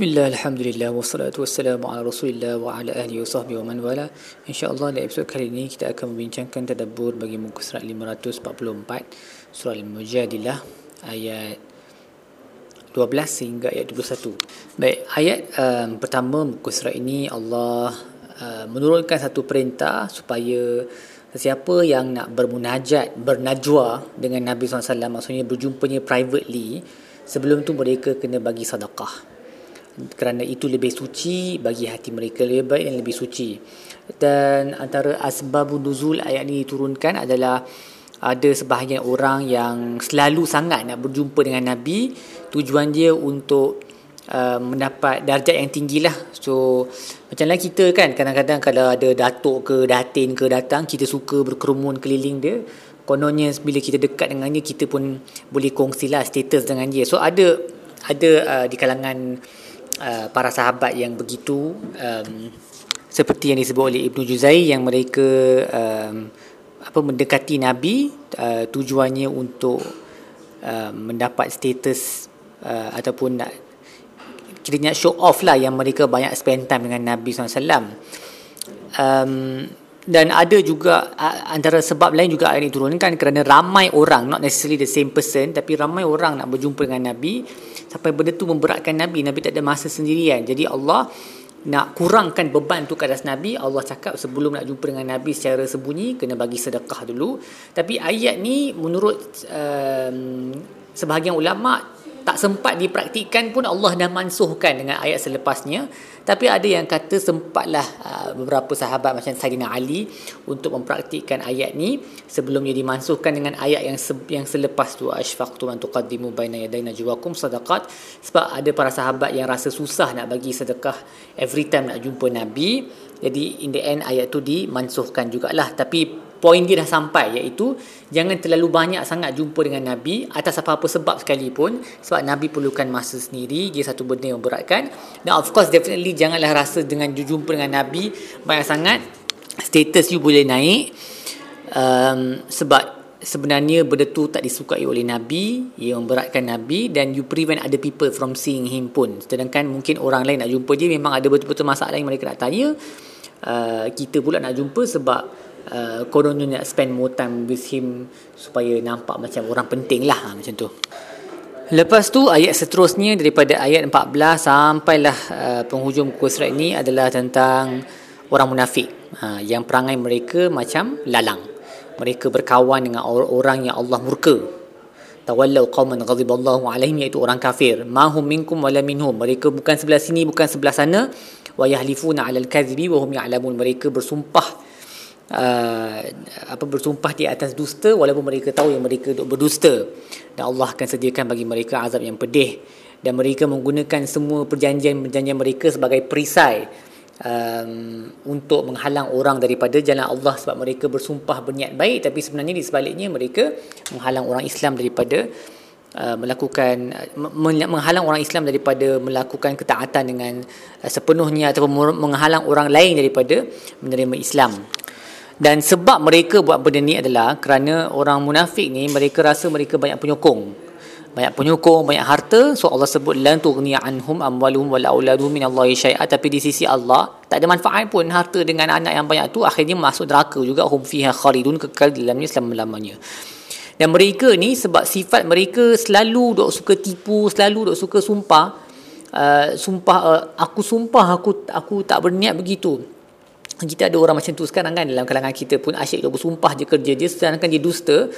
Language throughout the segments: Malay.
Bismillah, Alhamdulillah, wassalatu wassalamu ala rasulillah wa ala ahli wa sahbihi wa man wala. InsyaAllah dalam episod kali ini kita akan membincangkan tadabur bagi muka surat 544 Surah Al-Mujadilah ayat 12 hingga ayat 21 Baik, ayat um, pertama muka surat ini Allah uh, menurunkan satu perintah supaya Sesiapa yang nak bermunajat, bernajwa dengan Nabi SAW Maksudnya berjumpanya privately Sebelum tu mereka kena bagi sedekah kerana itu lebih suci bagi hati mereka lebih baik dan lebih suci. Dan antara asbab nuzul ayat ini diturunkan adalah ada sebahagian orang yang selalu sangat nak berjumpa dengan Nabi. Tujuan dia untuk uh, mendapat darjat yang tinggi lah so macam lah kita kan kadang-kadang kalau ada datuk ke datin ke datang kita suka berkerumun keliling dia. Kononnya bila kita dekat dengan dia kita pun boleh kongsilah status dengan dia. So ada ada uh, di kalangan Uh, para sahabat yang begitu um, seperti yang disebut oleh Ibnu Juzai yang mereka um, apa mendekati Nabi uh, tujuannya untuk uh, mendapat status uh, ataupun nak show off lah yang mereka banyak spend time dengan Nabi SAW um, dan ada juga antara sebab lain juga ayat ini turunkan kerana ramai orang not necessarily the same person tapi ramai orang nak berjumpa dengan Nabi. Sampai benda tu memberatkan Nabi. Nabi tak ada masa sendirian. Jadi Allah nak kurangkan beban tu ke atas Nabi. Allah cakap sebelum nak jumpa dengan Nabi secara sembunyi kena bagi sedekah dulu. Tapi ayat ni menurut um, sebahagian ulama' tak sempat dipraktikkan pun Allah dah mansuhkan dengan ayat selepasnya. Tapi ada yang kata sempatlah uh, beberapa sahabat macam Sayyidina Ali untuk mempraktikkan ayat ni sebelum dia dimansuhkan dengan ayat yang se- yang selepas tu. Ashfaqtu an tuqaddimu baina yaday najwakum sadaqat. Sebab ada para sahabat yang rasa susah nak bagi sedekah every time nak jumpa Nabi. Jadi in the end ayat tu dimansuhkan jugalah. Tapi poin dia dah sampai iaitu jangan terlalu banyak sangat jumpa dengan Nabi atas apa-apa sebab sekalipun. Sebab Nabi perlukan masa sendiri dia satu benda yang beratkan. Dan of course definitely janganlah rasa dengan jumpa dengan Nabi banyak sangat. Status you boleh naik. Um, sebab sebenarnya benda tu tak disukai oleh Nabi yang memberatkan Nabi dan you prevent other people from seeing him pun. Sedangkan mungkin orang lain nak jumpa dia memang ada betul-betul masalah yang mereka nak tanya. Uh, kita pula nak jumpa sebab uh, kononnya nak spend more time with him supaya nampak macam orang penting lah ha, macam tu. Lepas tu ayat seterusnya daripada ayat 14 sampailah uh, penghujung buku surat ini adalah tentang orang munafik. Uh, yang perangai mereka macam lalang. Mereka berkawan dengan orang yang Allah murka. Tawallau qauman ghadiballahu alaihim iaitu orang kafir. Mahum minkum wala minhum. Mereka bukan sebelah sini bukan sebelah sana. Wa yahlifuna alal kadhibi wa hum ya'lamun. Mereka bersumpah uh, apa bersumpah di atas dusta walaupun mereka tahu yang mereka berdusta. Dan Allah akan sediakan bagi mereka azab yang pedih. Dan mereka menggunakan semua perjanjian-perjanjian mereka sebagai perisai um, untuk menghalang orang daripada jalan Allah sebab mereka bersumpah berniat baik. Tapi sebenarnya di sebaliknya mereka menghalang orang Islam daripada Uh, melakukan menghalang orang Islam daripada melakukan ketaatan dengan uh, sepenuhnya ataupun menghalang orang lain daripada menerima Islam. Dan sebab mereka buat benda ni adalah kerana orang munafik ni mereka rasa mereka banyak penyokong. Banyak penyokong, banyak harta. So Allah sebut lan tughni anhum amwaluhum wal min Allah syai'a tapi di sisi Allah tak ada manfaat pun harta dengan anak yang banyak tu akhirnya masuk neraka juga hum fiha khalidun kekal dalamnya selama-lamanya. Dan mereka ni sebab sifat mereka selalu dok suka tipu, selalu dok suka sumpah. Uh, sumpah uh, aku sumpah aku aku tak berniat begitu kita ada orang macam tu sekarang kan dalam kalangan kita pun asyik dia bersumpah je kerja dia sedangkan dia dusta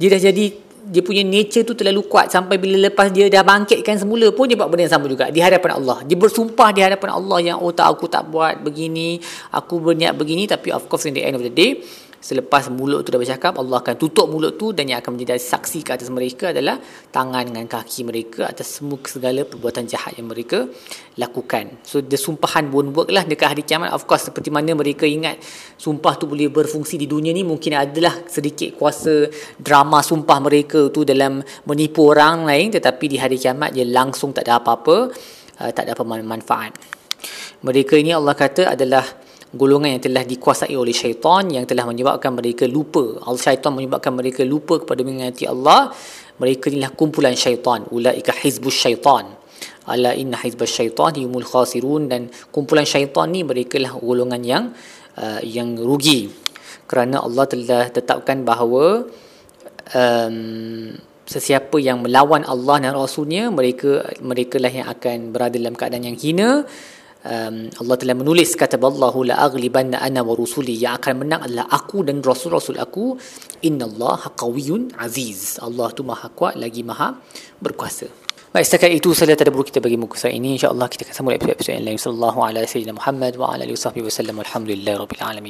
dia dah jadi dia punya nature tu terlalu kuat sampai bila lepas dia dah bangkitkan semula pun dia buat benda yang sama juga di hadapan Allah. Dia bersumpah di hadapan Allah yang oh tak aku tak buat begini aku berniat begini tapi of course in the end of the day Selepas mulut tu dah bercakap, Allah akan tutup mulut tu dan yang akan menjadi saksi ke atas mereka adalah tangan dengan kaki mereka atas semua segala perbuatan jahat yang mereka lakukan. So, the sumpahan won't work lah dekat hari kiamat. Of course, seperti mana mereka ingat sumpah tu boleh berfungsi di dunia ni, mungkin adalah sedikit kuasa drama sumpah mereka tu dalam menipu orang lain tetapi di hari kiamat dia langsung tak ada apa-apa, uh, tak ada apa manfaat. Mereka ini Allah kata adalah golongan yang telah dikuasai oleh syaitan yang telah menyebabkan mereka lupa. Al syaitan menyebabkan mereka lupa kepada mengingati Allah. Mereka inilah kumpulan syaitan. Ulaika hizbus syaitan. Ala inna hizbas syaitan humul khasirun. Dan kumpulan syaitan ni mereka lah golongan yang uh, yang rugi. Kerana Allah telah tetapkan bahawa um, sesiapa yang melawan Allah dan Rasulnya mereka mereka lah yang akan berada dalam keadaan yang hina um, Allah telah menulis kata Allahu la aghlibanna ana wa rusuli yang akan menang adalah aku dan rasul-rasul aku innallaha qawiyyun aziz Allah tu maha kuat lagi maha berkuasa Baik, setakat itu sahaja tadabbur kita bagi muka surat ini. InsyaAllah kita akan sambung episod-episod yang lain. Sallallahu alaihi wa Muhammad wa ala alihi wa sahbihi wa sallam. Alhamdulillah rabbil alamin.